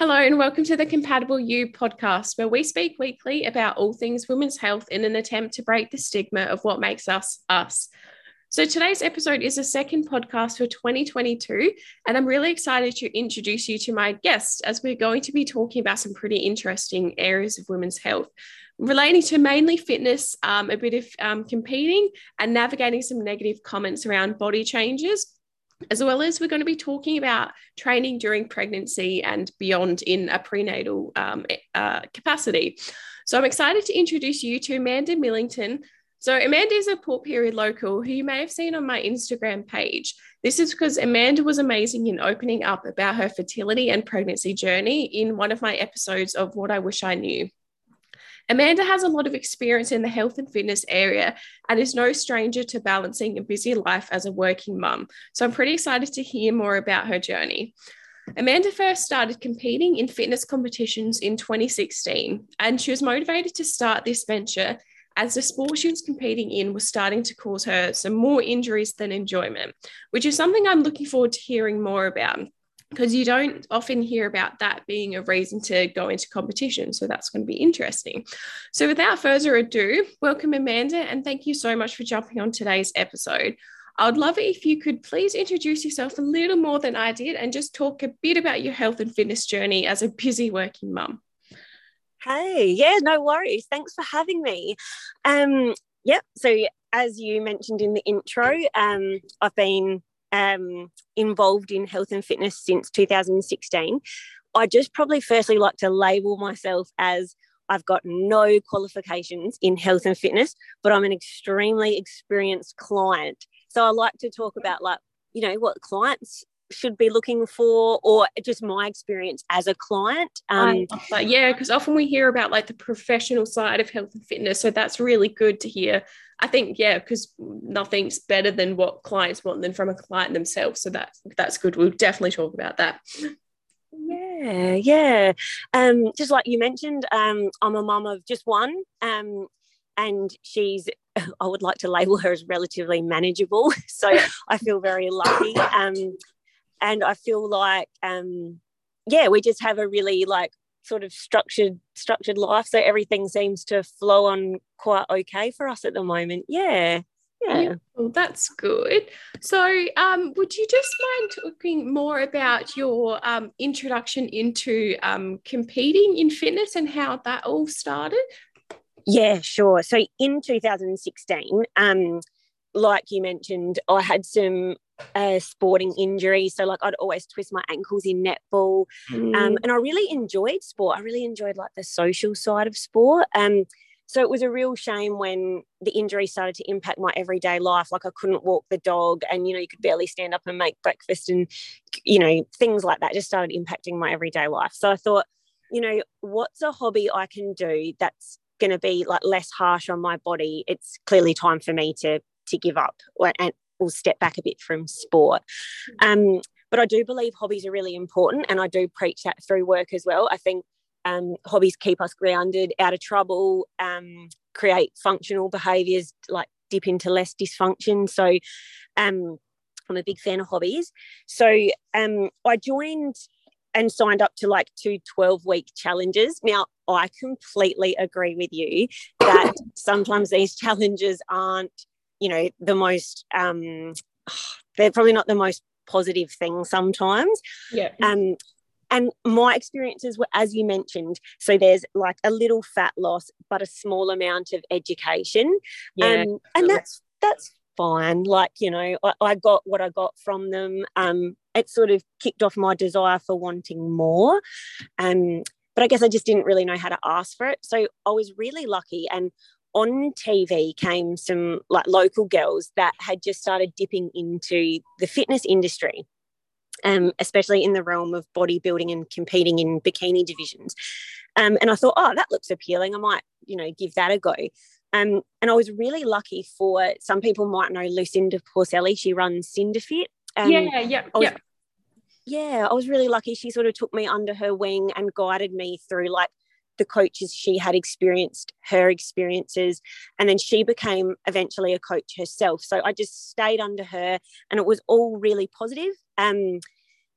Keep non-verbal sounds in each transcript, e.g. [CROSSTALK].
Hello, and welcome to the Compatible You podcast, where we speak weekly about all things women's health in an attempt to break the stigma of what makes us us. So, today's episode is a second podcast for 2022, and I'm really excited to introduce you to my guest as we're going to be talking about some pretty interesting areas of women's health relating to mainly fitness, um, a bit of um, competing, and navigating some negative comments around body changes as well as we're going to be talking about training during pregnancy and beyond in a prenatal um, uh, capacity. So I'm excited to introduce you to Amanda Millington. So Amanda is a Port Pirie local who you may have seen on my Instagram page. This is because Amanda was amazing in opening up about her fertility and pregnancy journey in one of my episodes of What I Wish I Knew. Amanda has a lot of experience in the health and fitness area and is no stranger to balancing a busy life as a working mum. So I'm pretty excited to hear more about her journey. Amanda first started competing in fitness competitions in 2016, and she was motivated to start this venture as the sport she was competing in was starting to cause her some more injuries than enjoyment, which is something I'm looking forward to hearing more about because you don't often hear about that being a reason to go into competition. So that's going to be interesting. So without further ado, welcome Amanda, and thank you so much for jumping on today's episode. I would love it if you could please introduce yourself a little more than I did and just talk a bit about your health and fitness journey as a busy working mum. Hey, yeah, no worries. Thanks for having me. Um, yep. So as you mentioned in the intro, um, I've been um, involved in health and fitness since 2016. I just probably firstly like to label myself as I've got no qualifications in health and fitness, but I'm an extremely experienced client. So I like to talk about like, you know, what clients should be looking for or just my experience as a client um, yeah because often we hear about like the professional side of health and fitness so that's really good to hear i think yeah because nothing's better than what clients want than from a client themselves so that's that's good we'll definitely talk about that yeah yeah um just like you mentioned um i'm a mom of just one um and she's [LAUGHS] I would like to label her as relatively manageable. [LAUGHS] So I feel very lucky. Um, and I feel like um, yeah, we just have a really like sort of structured structured life, so everything seems to flow on quite okay for us at the moment. Yeah. Yeah. Well, that's good. So, um, would you just mind talking more about your um, introduction into um, competing in fitness and how that all started? Yeah, sure. So, in 2016, um, like you mentioned, I had some a sporting injuries. So like I'd always twist my ankles in netball. Um, mm. Um, and I really enjoyed sport. I really enjoyed like the social side of sport. Um, so it was a real shame when the injury started to impact my everyday life. Like I couldn't walk the dog and, you know, you could barely stand up and make breakfast and, you know, things like that just started impacting my everyday life. So I thought, you know, what's a hobby I can do that's going to be like less harsh on my body? It's clearly time for me to to give up or, and will step back a bit from sport. Um, but I do believe hobbies are really important, and I do preach that through work as well. I think um, hobbies keep us grounded, out of trouble, um, create functional behaviours, like dip into less dysfunction. So, um, I'm a big fan of hobbies. So, um, I joined and signed up to like two 12 week challenges. Now, I completely agree with you that sometimes these challenges aren't you know the most um [SIGHS] they're probably not the most positive thing sometimes. Yeah. Um and my experiences were as you mentioned so there's like a little fat loss but a small amount of education. Yeah, um, and that's that's fine. Like you know I, I, got what i got from them. Um it sort of kicked off my desire for wanting more. Um but i guess i just didn't really know how to ask for it. So i was really lucky and on TV came some like local girls that had just started dipping into the fitness industry, um, especially in the realm of bodybuilding and competing in bikini divisions. Um, and I thought, oh, that looks appealing. I might, you know, give that a go. Um, and I was really lucky for some people might know Lucinda Porcelli. She runs Cinderfit. Um, yeah, yeah, was, yeah. Yeah, I was really lucky. She sort of took me under her wing and guided me through like the coaches she had experienced her experiences and then she became eventually a coach herself so i just stayed under her and it was all really positive um,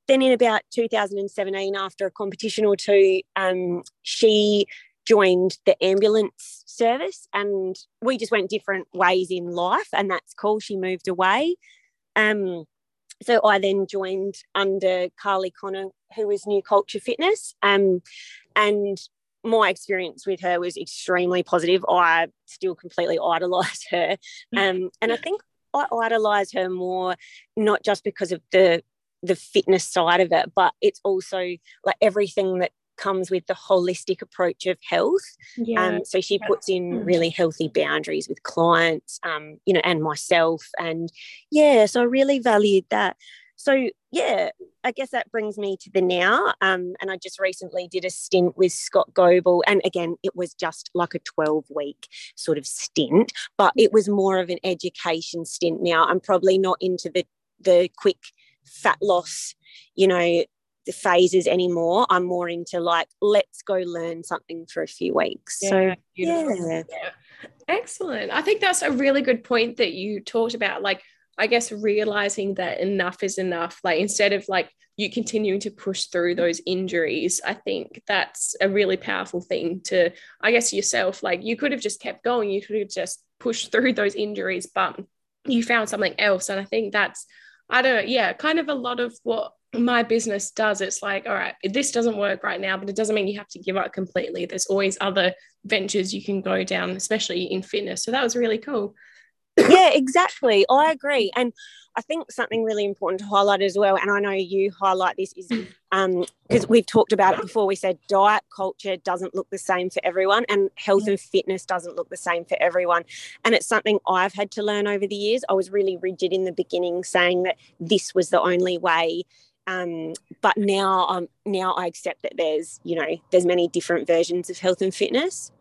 then in about 2017, after a competition or two, um, she joined the ambulance service and we just went different ways in life and that's cool. She moved away. Um, so I then joined under Carly Connor, who was New Culture Fitness. Um, and my experience with her was extremely positive. I still completely idolise [LAUGHS] her. Um, and I think I idolise her more, not just because of the the fitness side of it, but it's also like everything that comes with the holistic approach of health. Yeah. Um, so she puts in mm. really healthy boundaries with clients, um, you know, and myself. And yeah, so I really valued that. So yeah, I guess that brings me to the now. Um, and I just recently did a stint with Scott Goble. And again, it was just like a 12 week sort of stint, but it was more of an education stint now. I'm probably not into the the quick fat loss, you know, the phases anymore. I'm more into like, let's go learn something for a few weeks. Yeah, so, yeah. yeah. Excellent. I think that's a really good point that you talked about. Like, I guess realizing that enough is enough. Like, instead of like you continuing to push through those injuries, I think that's a really powerful thing to, I guess, yourself. Like, you could have just kept going, you could have just pushed through those injuries, but you found something else. And I think that's, I don't, yeah, kind of a lot of what my business does it's like all right this doesn't work right now but it doesn't mean you have to give up completely there's always other ventures you can go down especially in fitness so that was really cool yeah exactly. I agree. And i think something really important to highlight as well and i know you highlight this is um because we've talked about it before. We said diet culture doesn't look the same for everyone and health and fitness doesn't look the same for everyone. And it's something i've had to learn over the years. I was really rigid in the beginning saying that this was the only way um, but now um, now I accept that there's you know there's many different versions of health and fitness.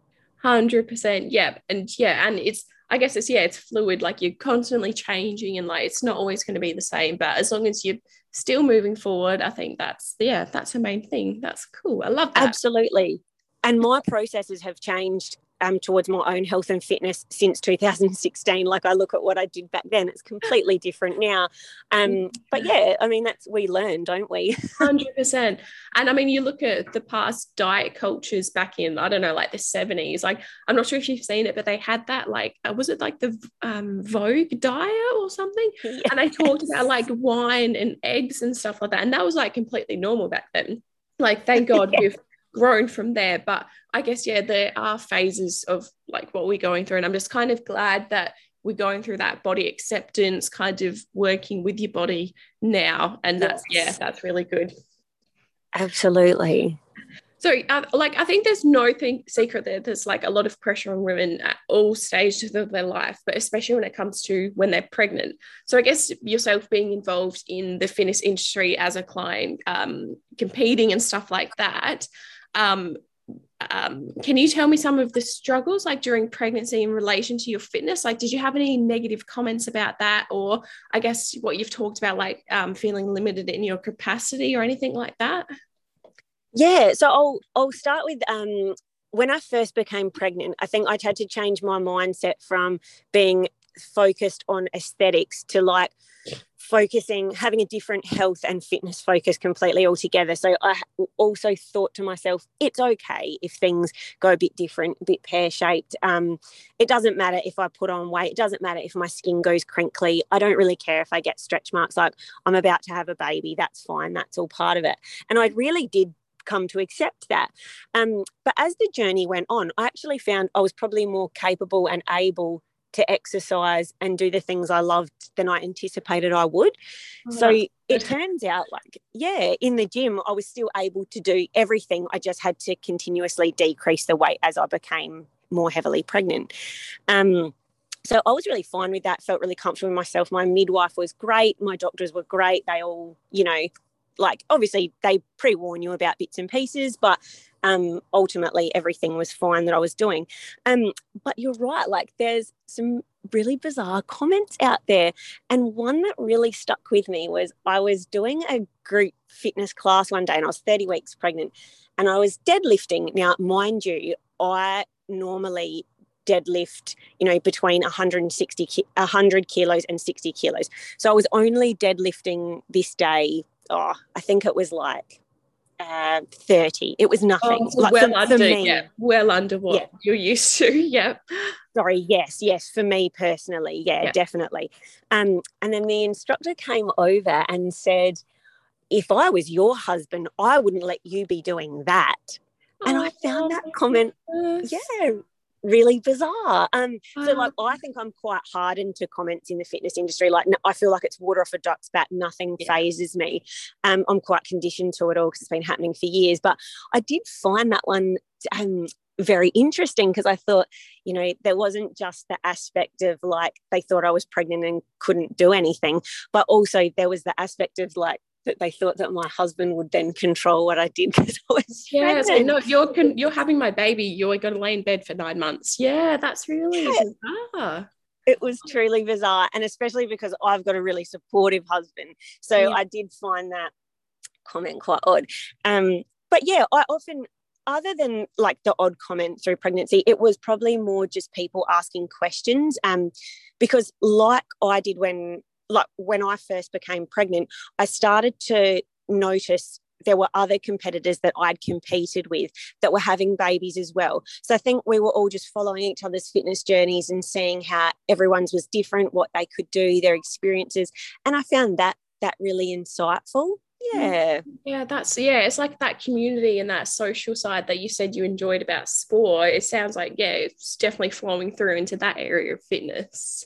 Hundred percent, yeah, and yeah, and it's I guess it's yeah, it's fluid. Like you're constantly changing, and like it's not always going to be the same. But as long as you're still moving forward, I think that's yeah, that's the main thing. That's cool. I love that. Absolutely. And my processes have changed um, towards my own health and fitness since 2016. Like I look at what I did back then, it's completely different now. Um, but yeah, I mean, that's we learn, don't we? [LAUGHS] 100%. And I mean, you look at the past diet cultures back in, I don't know, like the 70s. Like, I'm not sure if you've seen it, but they had that, like, uh, was it like the um, Vogue diet or something? [LAUGHS] Yeah. And they talked about like wine and eggs and stuff like that. And that was like completely normal back then. Like, thank [LAUGHS] God yeah. we've grown from there. But I guess, yeah, there are phases of like what we're going through. And I'm just kind of glad that we're going through that body acceptance, kind of working with your body now. And that's, yes. yeah, that's really good. Absolutely. So, uh, like, I think there's no thing secret there. There's like a lot of pressure on women at all stages of their life, but especially when it comes to when they're pregnant. So, I guess yourself being involved in the fitness industry as a client, um, competing and stuff like that, um, um, can you tell me some of the struggles like during pregnancy in relation to your fitness? Like did you have any negative comments about that? Or i guess what you've talked about like um, feeling limited in your capacity or anything like that? Yeah so i'll i'll start with um, when i first became pregnant i think I'd had to change my mindset from being focused on aesthetics to like focusing, having a different health and fitness focus completely altogether. So I also thought to myself, it's okay if things go a bit different, a bit pear shaped. Um, it doesn't matter if I put on weight. It doesn't matter if my skin goes crinkly. I don't really care if I get stretch marks. Like I'm about to have a baby. That's fine. That's all part of it. And I really did come to accept that. Um, but as the journey went on, I actually found I was probably more capable and able to exercise and do the things I loved than I anticipated I would. Oh, so it turns out, like, yeah, in the gym, I was still able to do everything. I just had to continuously decrease the weight as I became more heavily pregnant. Um, so I was really fine with that, felt really comfortable with myself. My midwife was great, my doctors were great. They all, you know, like obviously they pre warn you about bits and pieces, but um, ultimately everything was fine that I was doing. Um, but you're right, like there's some really bizarre comments out there. And one that really stuck with me was I was doing a group fitness class one day and I was 30 weeks pregnant and I was deadlifting. Now, mind you, I normally deadlift, you know, between 160, 100 kilos and 60 kilos. So I was only deadlifting this day oh, I think it was like uh, 30. It was nothing. Oh, like well for, under, for me, yeah, well under what Yeah. you're used to. [LAUGHS] Yeah. sorry yes yes for me personally yeah, Yeah. definitely um and then the instructor came over and said if i was your husband i wouldn't let you be doing that and i found that Oh, comment yeah really bizarre. Um so like i think i'm quite hardened to comments in the fitness industry. Like I feel like it's water off a duck's back. Nothing Yeah. fazes me. Um i'm quite conditioned to it all because it's been happening for years. But i did find that one um very interesting because i thought you know there wasn't just the aspect of like they thought i was pregnant and couldn't do anything but also there was the aspect of like that they thought that my husband would then control what i did [LAUGHS] because i was Yeah, so pregnant. no, you're con- you're having my baby. You're going to lay in bed for nine months. Yeah, that's really Yeah. bizarre. it was truly bizarre and especially because i've got a really supportive husband so Yeah. i did find that comment quite odd um but yeah i often other than like the odd comment through pregnancy it was probably more just people asking questions um because like i did when like when i first became pregnant i started to notice there were other competitors that I'd competed with that were having babies as well. So I think we were all just following each other's fitness journeys and seeing how everyone's was different, what they could do, their experiences. And I found that that really insightful. Mm-hmm. Yeah. Yeah, that's yeah, it's like that community and that social side that you said you enjoyed about sport. It sounds like, yeah, it's definitely flowing through into that area of fitness.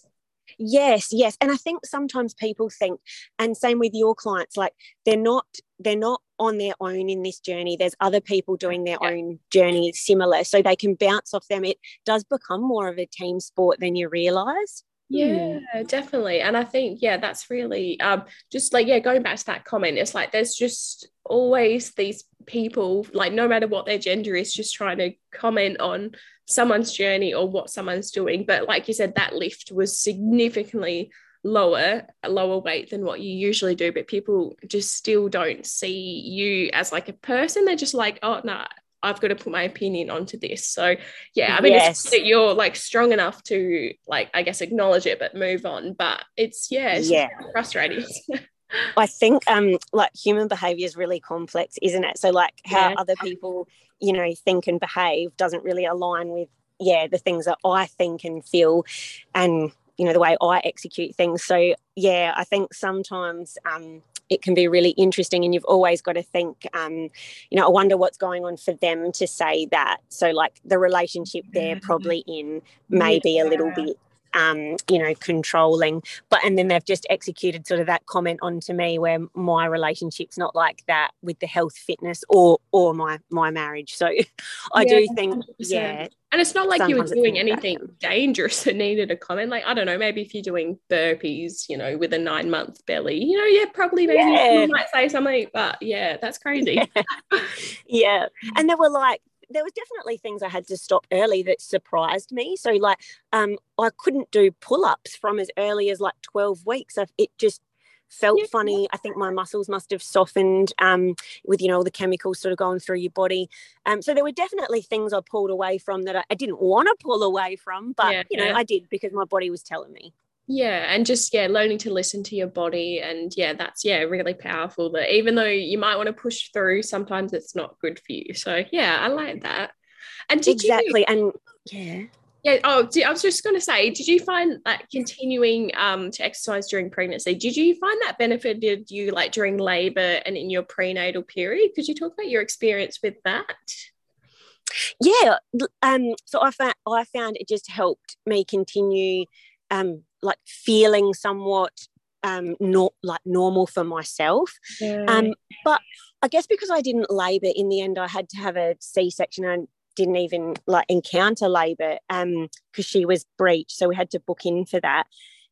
Yes, yes. And I think sometimes people think, and same with your clients, like they're not they're not on their own in this journey. There's other people doing their Yeah. own journey similar. So they can bounce off them. It does become more of a team sport than you realize. Yeah, definitely. And I think, yeah, that's really um just like, yeah, going back to that comment, it's like there's just always these people, like no matter what their gender is, just trying to comment on someone's journey or what someone's doing. But like you said, that lift was significantly lower, a lower weight than what you usually do. But people just still don't see you as like a person. They're just like, oh no, I've got to put my opinion onto this. So yeah, I mean Yes. it's that you're like strong enough to like I guess acknowledge it but move on. But it's yeah, it's Yeah. frustrating. [LAUGHS] I think um like human behavior is really complex, isn't it? So like how Yeah. other people, you know, think and behave doesn't really align with yeah, the things that I think and feel and you know the way I execute things. So yeah, I think sometimes um it can be really interesting and you've always got to think um you know I wonder what's going on for them to say that. So like the relationship they're probably in maybe a little bit um you know controlling but and then they've just executed sort of that comment onto me where my relationship's not like that with the health fitness or or my my marriage so [LAUGHS] i do think 100%. yeah And it's not like you were doing anything dangerous that needed a comment. Like, I don't know, maybe if you're doing burpees, you know, with a nine month belly, you know, yeah, probably maybe Yeah. you might say something, but yeah, that's crazy. [LAUGHS] yeah and there were like there was definitely things i had to stop early that surprised me. So like um i couldn't do pull-ups from as early as like 12 weeks. It just felt Yeah. funny. i think my muscles must have softened um with you know all the chemicals sort of going through your body. Um so there were definitely things i pulled away from that i, I didn't want to pull away from but Yeah. you know i did because my body was telling me Yeah, and just yeah, learning to listen to your body, and yeah, that's yeah, really powerful. That even though you might want to push through, sometimes it's not good for you. So yeah, I like that. And did you exactly and yeah Yeah. Oh, I was just going to say, did you find that continuing um, to exercise during pregnancy, did you find that benefited you like during labor and in your prenatal period? Could you talk about your experience with that? yeah um so i found i found it just helped me continue um like feeling somewhat um not like normal for myself. Um but i guess because i didn't labor in the end i had to have a c-section and didn't even like encounter labor um because she was breech so we had to book in for that.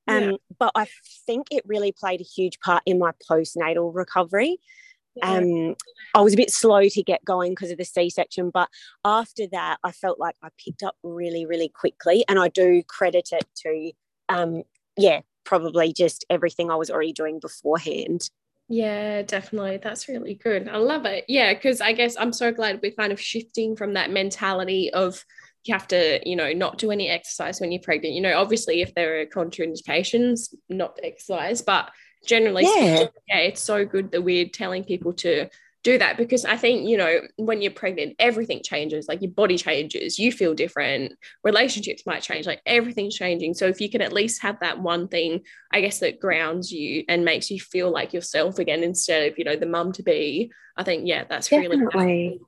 Um Yeah. but i think it really played a huge part in my postnatal recovery. Um i was a bit slow to get going because of the c-section but after that i felt like i picked up really really quickly and i do credit it to um yeah probably just everything i was already doing beforehand Yeah, definitely. That's really good. I love it. Yeah, because I guess I'm so glad we're kind of shifting from that mentality of you have to, you know, not do any exercise when you're pregnant. You know, obviously, if there are contraindications, not to exercise, but generally yeah. Speaking, yeah it's so good that we're telling people to do that because I think, you know, when you're pregnant, everything changes, like your body changes, you feel different, relationships might change, like everything's changing. So if you can at least have that one thing, I guess that grounds you and makes you feel like yourself again instead of, you know, the mum to be, I think, yeah, that's Definitely. really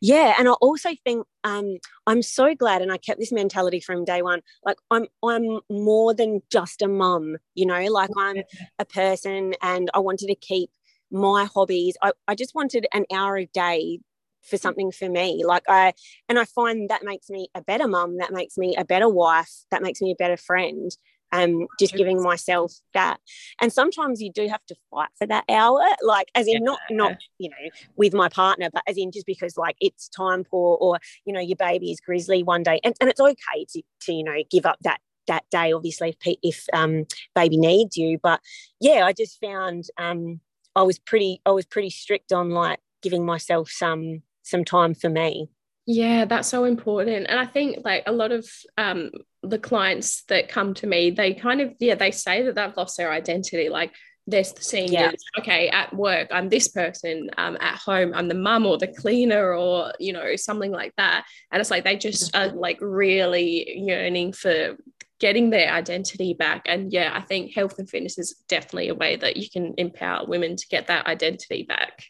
yeah and i also think um, i'm so glad and i kept this mentality from day one like i'm i'm more than just a mum you know like i'm a person and i wanted to keep my hobbies. I, I just wanted an hour a day for something for me. Like I, and I find that makes me a better mum, that makes me a better wife, that makes me a better friend. Um, just giving myself that. And sometimes you do have to fight for that hour, like as in yeah. not not you know with my partner, but as in just because like it's time poor or you know your baby is grizzly one day, and, and it's okay to to you know give up that that day obviously if if um baby needs you. But yeah, I just found um I was pretty I was pretty strict on like giving myself some some time for me. Yeah, that's so important. And I think like a lot of um the clients that come to me, they kind of yeah, they say that they've lost their identity. Like they're seeing yeah. okay at work i'm this person um, at home i'm the mum or the cleaner or you know something like that and it's like they just are like really yearning for getting their identity back. And yeah, I think health and fitness is definitely a way that you can empower women to get that identity back.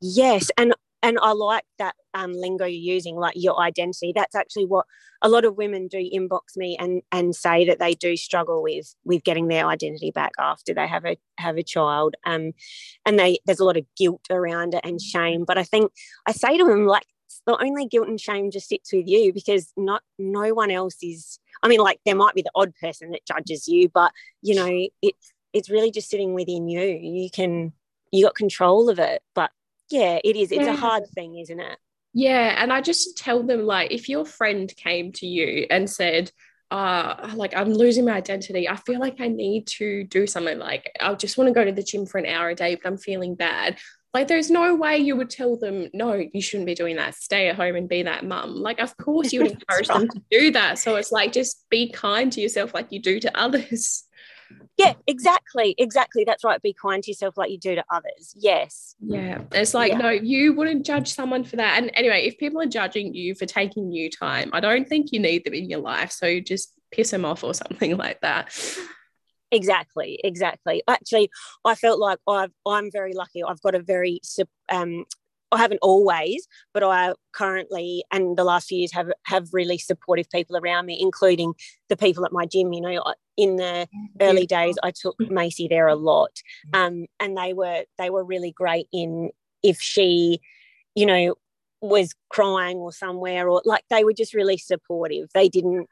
Yes, and and I like that um, lingo you're using, like your identity. That's actually what a lot of women do inbox me and and say that they do struggle with with getting their identity back after they have a have a child. Um, and they there's a lot of guilt around it and shame. But I think I say to them like the only guilt and shame just sits with you because not no one else is i mean like there might be the odd person that judges you but you know it's it's really just sitting within you you can you got control of it but yeah it is it's yeah. a hard thing isn't it yeah and i just tell them like if your friend came to you and said uh, like I'm losing my identity. I feel like I need to do something like I just want to go to the gym for an hour a day, but I'm feeling bad. Like, there's no way you would tell them, no, you shouldn't be doing that. Stay at home and be that mum. Like, of course, you would [LAUGHS] encourage right. them to do that. So it's like, just be kind to yourself like you do to others. Yeah, exactly. Exactly. That's right. Be kind to yourself like you do to others. Yes. Yeah. It's like, yeah. no, you wouldn't judge someone for that. And anyway, if people are judging you for taking you time, I don't think you need them in your life. So just piss them off or something [LAUGHS] like that. Exactly, exactly. Actually, I felt like I've, I'm very lucky. I've got a very, um, I haven't always, but I currently and the last few years have have really supportive people around me, including the people at my gym. You know, in the early days, I took Macy there a lot, um, and they were they were really great in if she, you know, was crying or somewhere or like they were just really supportive. They didn't,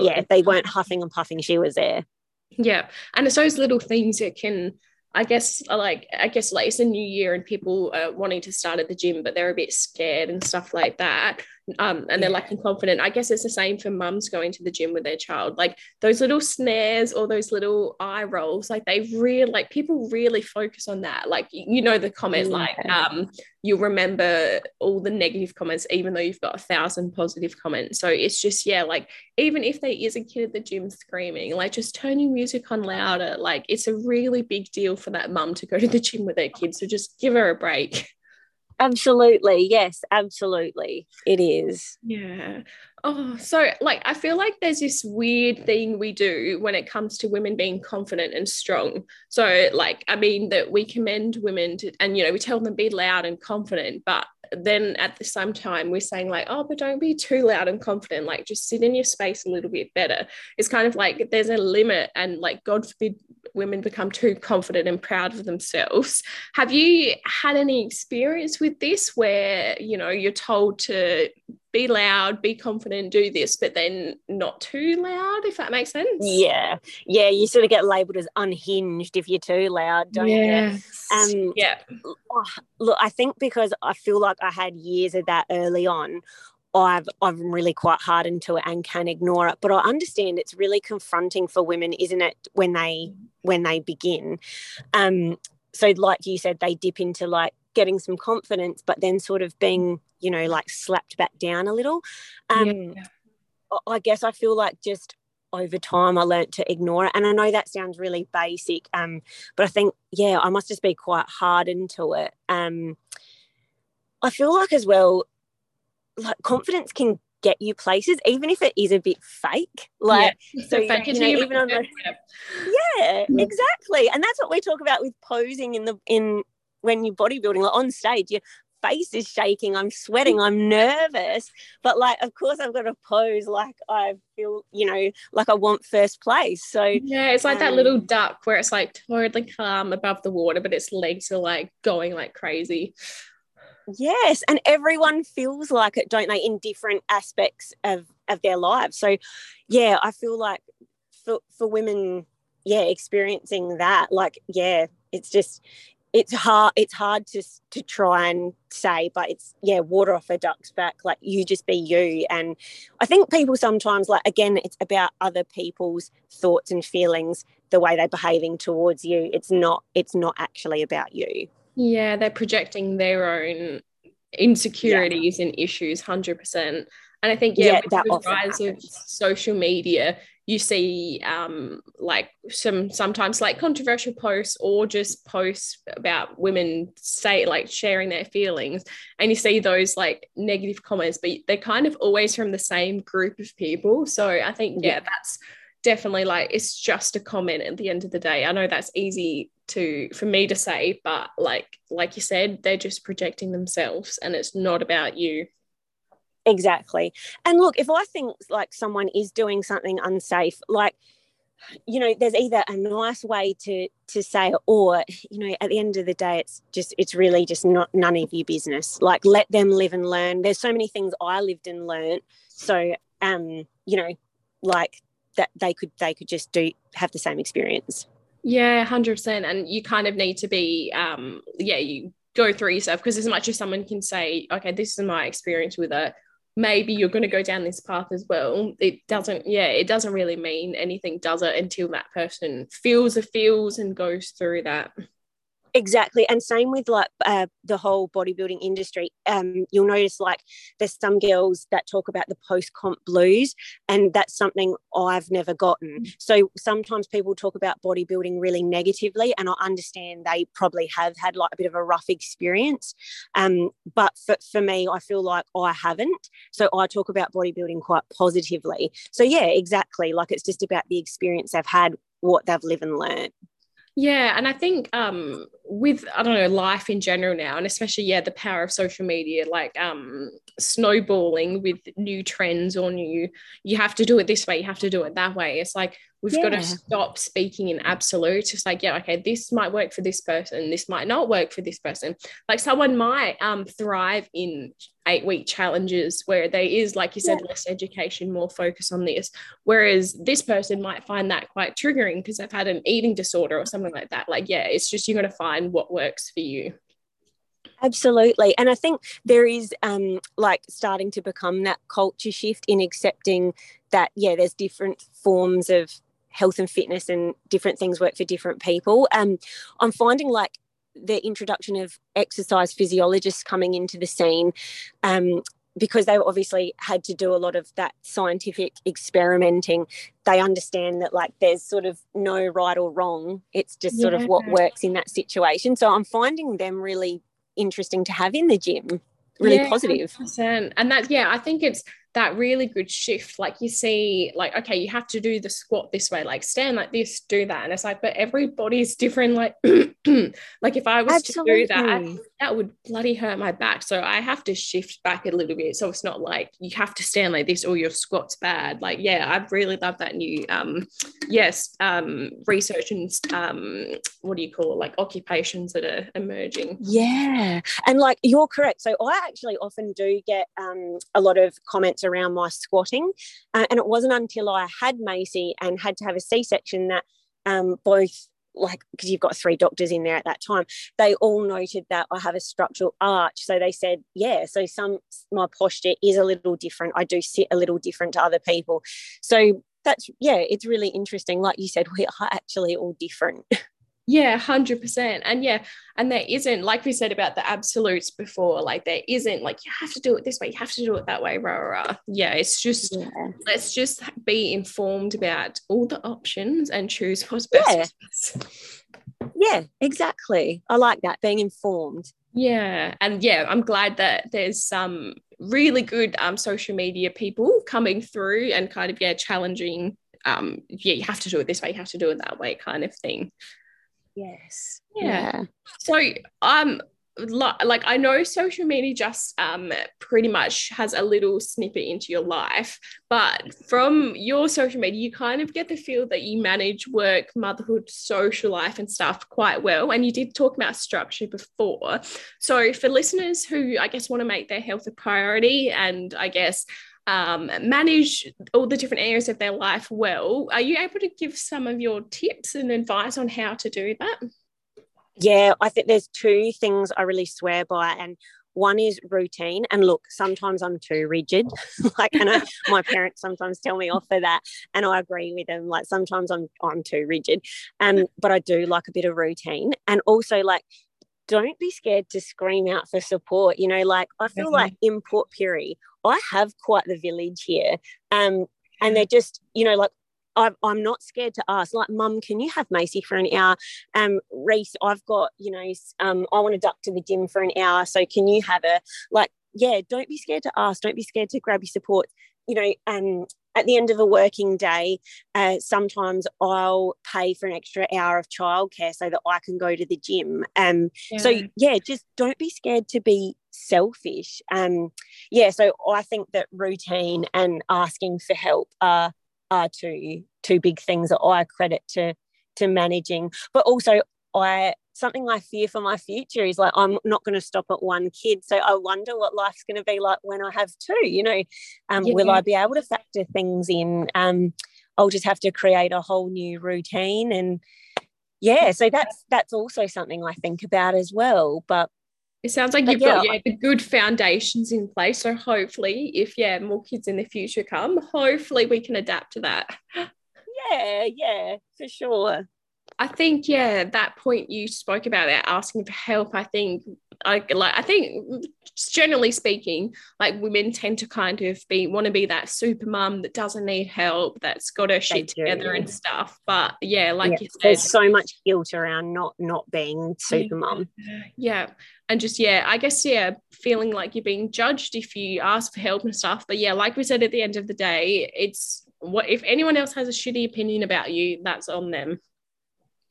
yeah, they weren't huffing and puffing. She was there. Yeah. And it's those little things that can, I guess, like, I guess, like it's a new year and people are wanting to start at the gym, but they're a bit scared and stuff like that um, and they're lacking confidence. I guess it's the same for mums going to the gym with their child. Like those little snares or those little eye rolls, like they really like people really focus on that. Like you know the comment, yeah. like um, you'll remember all the negative comments, even though you've got a thousand positive comments. So it's just yeah, like even if there is a kid at the gym screaming, like just turn your music on louder. Like it's a really big deal for that mum to go to the gym with their kids. So just give her a break. Absolutely. Yes, absolutely. It is. Yeah. Oh, so like I feel like there's this weird thing we do when it comes to women being confident and strong. So like I mean that we commend women to and you know we tell them be loud and confident, but then at the same time we're saying like oh but don't be too loud and confident. Like just sit in your space a little bit better. It's kind of like there's a limit and like god forbid women become too confident and proud of themselves. Have you had any experience with this where you know you're told to be loud, be confident, do this, but then not too loud, if that makes sense. Yeah. Yeah. You sort of get labeled as unhinged if you're too loud, don't yes. you? Um, yeah. Look, I think because I feel like I had years of that early on, I've I'm really quite hardened to it and can ignore it. But I understand it's really confronting for women, isn't it, when they when they begin. Um, so like you said, they dip into like getting some confidence, but then sort of being, you know, like slapped back down a little. Um, yeah. I guess I feel like just over time I learned to ignore it. And I know that sounds really basic, um, but I think, yeah, I must just be quite hardened to it. Um, I feel like as well, like confidence can get you places, even if it is a bit fake. Like, yeah. so, fake you know, even on the, [LAUGHS] yeah, exactly. And that's what we talk about with posing in the, in, when you're bodybuilding, like on stage, your face is shaking, I'm sweating, I'm nervous. But like, of course, I've got to pose like I feel, you know, like I want first place. So yeah, it's like um, that little duck where it's like totally calm above the water, but its legs are like going like crazy. Yes, and everyone feels like it, don't they, in different aspects of of their lives. So, yeah, I feel like for for women, yeah, experiencing that, like, yeah, it's just it's hard it's hard to to try and say but it's yeah water off a duck's back like you just be you and i think people sometimes like again it's about other people's thoughts and feelings the way they're behaving towards you it's not it's not actually about you yeah, they're projecting their own insecurities yeah. and issues 100%. And I think, yeah, yeah with the rise happens. of social media, you see um, like some sometimes like controversial posts or just posts about women say like sharing their feelings and you see those like negative comments but they're kind of always from the same group of people. So i think yeah, yeah that's definitely like it's just a comment at the end of the day. I know that's easy to for me to say but like like you said they're just projecting themselves and it's not about you exactly. And look if i think like someone is doing something unsafe like you know there's either a nice way to to say it or you know at the end of the day it's just it's really just not none of your business. Like let them live and learn. There's so many things i lived and learned so um you know like that they could they could just do have the same experience. Yeah, 100%. And you kind of need to be, um, yeah, you go through yourself. Because as much as someone can say, okay, this is my experience with it, maybe you're going to go down this path as well. It doesn't, yeah, it doesn't really mean anything, does it, until that person feels the feels and goes through that. Exactly. And same with like uh, the whole bodybuilding industry. Um, you'll notice like there's some girls that talk about the post comp blues, and that's something I've never gotten. Mm. So sometimes people talk about bodybuilding really negatively, and I understand they probably have had like a bit of a rough experience. Um, but for, for me, I feel like I haven't. So I talk about bodybuilding quite positively. So yeah, exactly. Like it's just about the experience they've had, what they've lived and learned. Yeah, and I think um, with I don't know life in general now, and especially yeah the power of social media, like um, snowballing with new trends or new, you have to do it this way, you have to do it that way. It's like we've yeah. got to stop speaking in absolutes. It's like yeah, okay, this might work for this person, this might not work for this person. Like someone might um, thrive in eight week challenges where there is, like you said, yeah. less education, more focus on this. Whereas this person might find that quite triggering because they've had an eating disorder or something like that. Like, yeah, it's just you're going to find what works for you. Absolutely. And I think there is um, like starting to become that culture shift in accepting that, yeah, there's different forms of health and fitness and different things work for different people. Um, I'm finding like the introduction of exercise physiologists coming into the scene um, because they obviously had to do a lot of that scientific experimenting. They understand that like there's sort of no right or wrong. It's just sort yeah. of what works in that situation. So i'm finding them really interesting to have in the gym. Really yeah, positive. 100%. and that yeah i think it's that really good shift. Like you see like okay you have to do the squat this way like stand like this do that. And it's like but everybody's different like [CLEARS THROAT] like if i was Absolutely. to do that that would bloody hurt my back. So i have to shift back a little bit. So it's not like you have to stand like this or your squat's bad. Like yeah i really love that new um yes um research and um what do you call it? Like occupations that are emerging. Yeah. And like you're correct. So i actually often do get um a lot of comments around my squatting. Uh, and it wasn't until I had Macy and had to have a C section that um, both like because you've got three doctors in there at that time they all noted that i have a structural arch. So they said yeah so some my posture is a little different. I do sit a little different to other people. So that's yeah it's really interesting. Like you said [LAUGHS] we are actually all different [LAUGHS] Yeah, 100%. And yeah, and there isn't, like we said about the absolutes before, like there isn't like you have to do it this way, you have to do it that way, rah, rah, rah. Yeah, it's just, yeah. let's just be informed about all the options and choose what's best. Yeah. yeah, exactly. I like that, being informed. Yeah. And yeah, I'm glad that there's some really good um, social media people coming through and kind of, yeah, challenging um yeah you have to do it this way you have to do it that way kind of thing Yes. Yeah. yeah. So um like I know social media just um pretty much has a little snippet into your life, but from your social media, you kind of get the feel that you manage work, motherhood, social life, and stuff quite well. And you did talk about structure before. So for listeners who I guess want to make their health a priority and I guess um, manage all the different areas of their life well. Are you able to give some of your tips and advice on how to do that? Yeah, I think there's two things I really swear by, and one is routine. And look, sometimes I'm too rigid. [LAUGHS] like, I, my parents sometimes tell me off for that, and I agree with them. Like, sometimes I'm I'm too rigid, um, but I do like a bit of routine, and also like don't be scared to scream out for support. You know, like I feel mm-hmm. like in Port Pirie, I have quite the village here. Um, and they're just, you know, like i am not scared to ask, like, Mum, can you have Macy for an hour? Um, Reese, I've got, you know, um, I want to duck to the gym for an hour, so can you have her? Like, yeah, don't be scared to ask. Don't be scared to grab your support. You know, um, at the end of a working day, uh, sometimes I'll pay for an extra hour of childcare so that I can go to the gym. Um, yeah. So, yeah, just don't be scared to be selfish. Um, yeah, so I think that routine and asking for help are, are two, two big things that I credit to, to managing. But also, I something I fear for my future is like I'm not going to stop at one kid. So I wonder what life's going to be like when I have two. You know, um, yeah. will I be able to factor things in? Um, I'll just have to create a whole new routine, and yeah, so that's that's also something I think about as well. But it sounds like you've yeah, got yeah the good foundations in place. So hopefully, if yeah more kids in the future come, hopefully we can adapt to that. [LAUGHS] Yeah, yeah, for sure. I think yeah, that point you spoke about that asking for help. I think I like I think generally speaking, like women tend to kind of be want to be that super mum that doesn't need help, that's got her shit together and stuff. But yeah, like yeah, you said, there's so much guilt around not not being super mum. Yeah. And just yeah, I guess yeah, feeling like you're being judged if you ask for help and stuff. But yeah, like we said at the end of the day, it's what if anyone else has a shitty opinion about you, that's on them.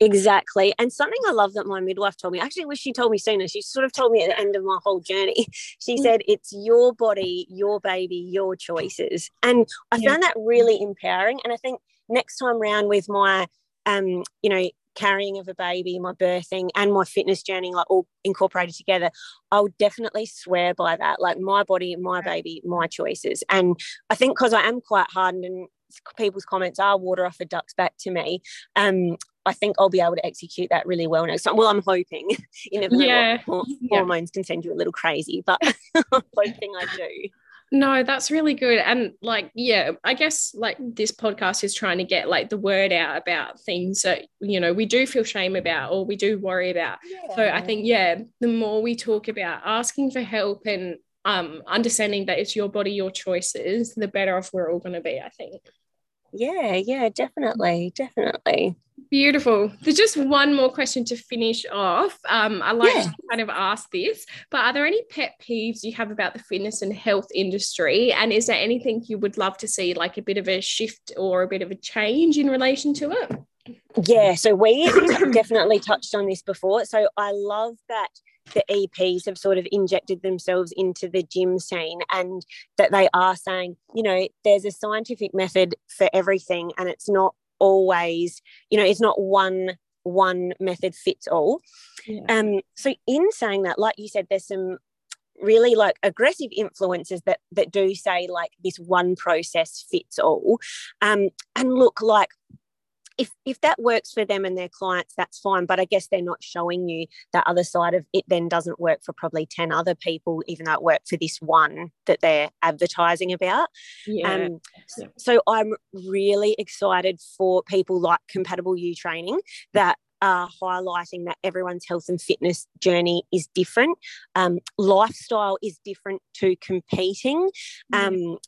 Exactly. And something I love that my midwife told me, actually wish she told me sooner. She sort of told me at the end of my whole journey. [LAUGHS] She mm. said, It's your body, your baby, your choices. And I yeah. found that really empowering. And I think next time round with my um, you know, carrying of a baby, my birthing, and my fitness journey, like all incorporated together, I would definitely swear by that. Like my body, my baby, my choices. And I think because I am quite hardened and people's comments are water off a duck's back to me. Um, I think I'll be able to execute that really well next time. Well, I'm hoping. [LAUGHS] you never know yeah. what yeah. hormones can send you a little crazy, but I'm [LAUGHS] hoping I do. No, that's really good. And like, yeah, I guess like this podcast is trying to get like the word out about things that, you know, we do feel shame about or we do worry about. Yeah. So I think, yeah, the more we talk about asking for help and um, understanding that it's your body, your choices, the better off we're all going to be, I think. Yeah, yeah, definitely, definitely. Beautiful. There's just one more question to finish off. Um, I like yeah. to kind of ask this, but are there any pet peeves you have about the fitness and health industry? And is there anything you would love to see, like a bit of a shift or a bit of a change in relation to it? Yeah, so we [COUGHS] definitely touched on this before. So I love that the EPs have sort of injected themselves into the gym scene and that they are saying, you know, there's a scientific method for everything and it's not always, you know, it's not one one method fits all. Yeah. Um, so in saying that, like you said, there's some really like aggressive influences that that do say like this one process fits all. Um, and look, like if if that works for them and their clients that's fine but i guess they're not showing you that other side of it then doesn't work for probably 10 other people even though it worked for this one that they're advertising about yeah. Um, yeah. so i'm really excited for people like compatible you training that are highlighting that everyone's health and fitness journey is different. Um, lifestyle is different to competing. Mm. Um,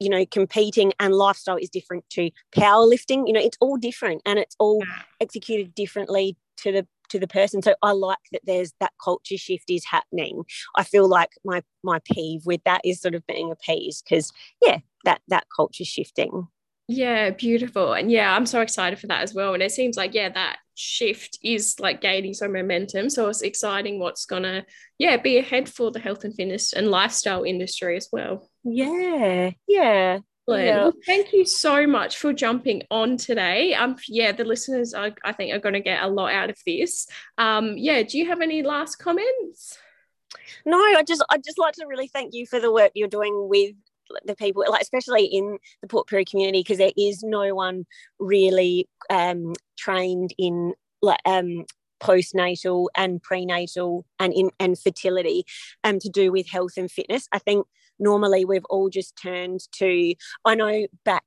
you know competing and lifestyle is different to powerlifting you know it's all different and it's all executed differently to the to the person. So i like that there's that culture shift is happening. I feel like my my peeve with that is sort of being appeased because yeah that that culture shifting. Yeah beautiful. And yeah i'm so excited for that as well. And it seems like yeah that shift is like gaining some momentum. So it's exciting what's gonna yeah be ahead for the health and fitness and lifestyle industry as well yeah yeah yeah. Well, thank you so much for jumping on today. Um, yeah, the listeners, are, I think, are going to get a lot out of this. Um, yeah, do you have any last comments? No, I just, I just like to really thank you for the work you're doing with the people, like especially in the Port Pirie community, because there is no one really um, trained in like um, postnatal and prenatal and in and fertility um, to do with health and fitness. I think normally we've all just turned to, I know back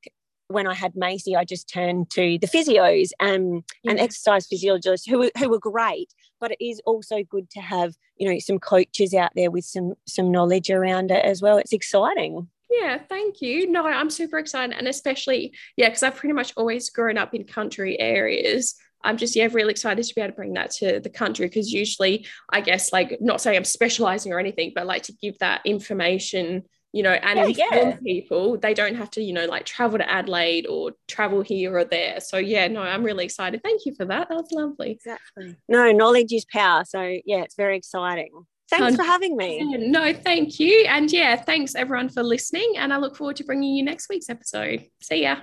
when I had Macy, I just turned to the physios and, yeah. and exercise physiologists who who were great. But it is also good to have, you know, some coaches out there with some some knowledge around it as well. It's exciting. Yeah, thank you. No, I'm super excited. And especially, yeah, because I've pretty much always grown up in country areas. I'm just yeah really excited to be able to bring that to the country because usually I guess like not saying I'm specializing or anything, but like to give that information, you know, and yeah, inform yeah. people. They don't have to, you know, like travel to Adelaide or travel here or there. So yeah, no, I'm really excited. Thank you for that. That was lovely. Exactly. No, knowledge is power. So yeah, it's very exciting. Thanks for having me. No, thank you. And yeah, thanks everyone for listening. And I look forward to bringing you next week's episode. See ya.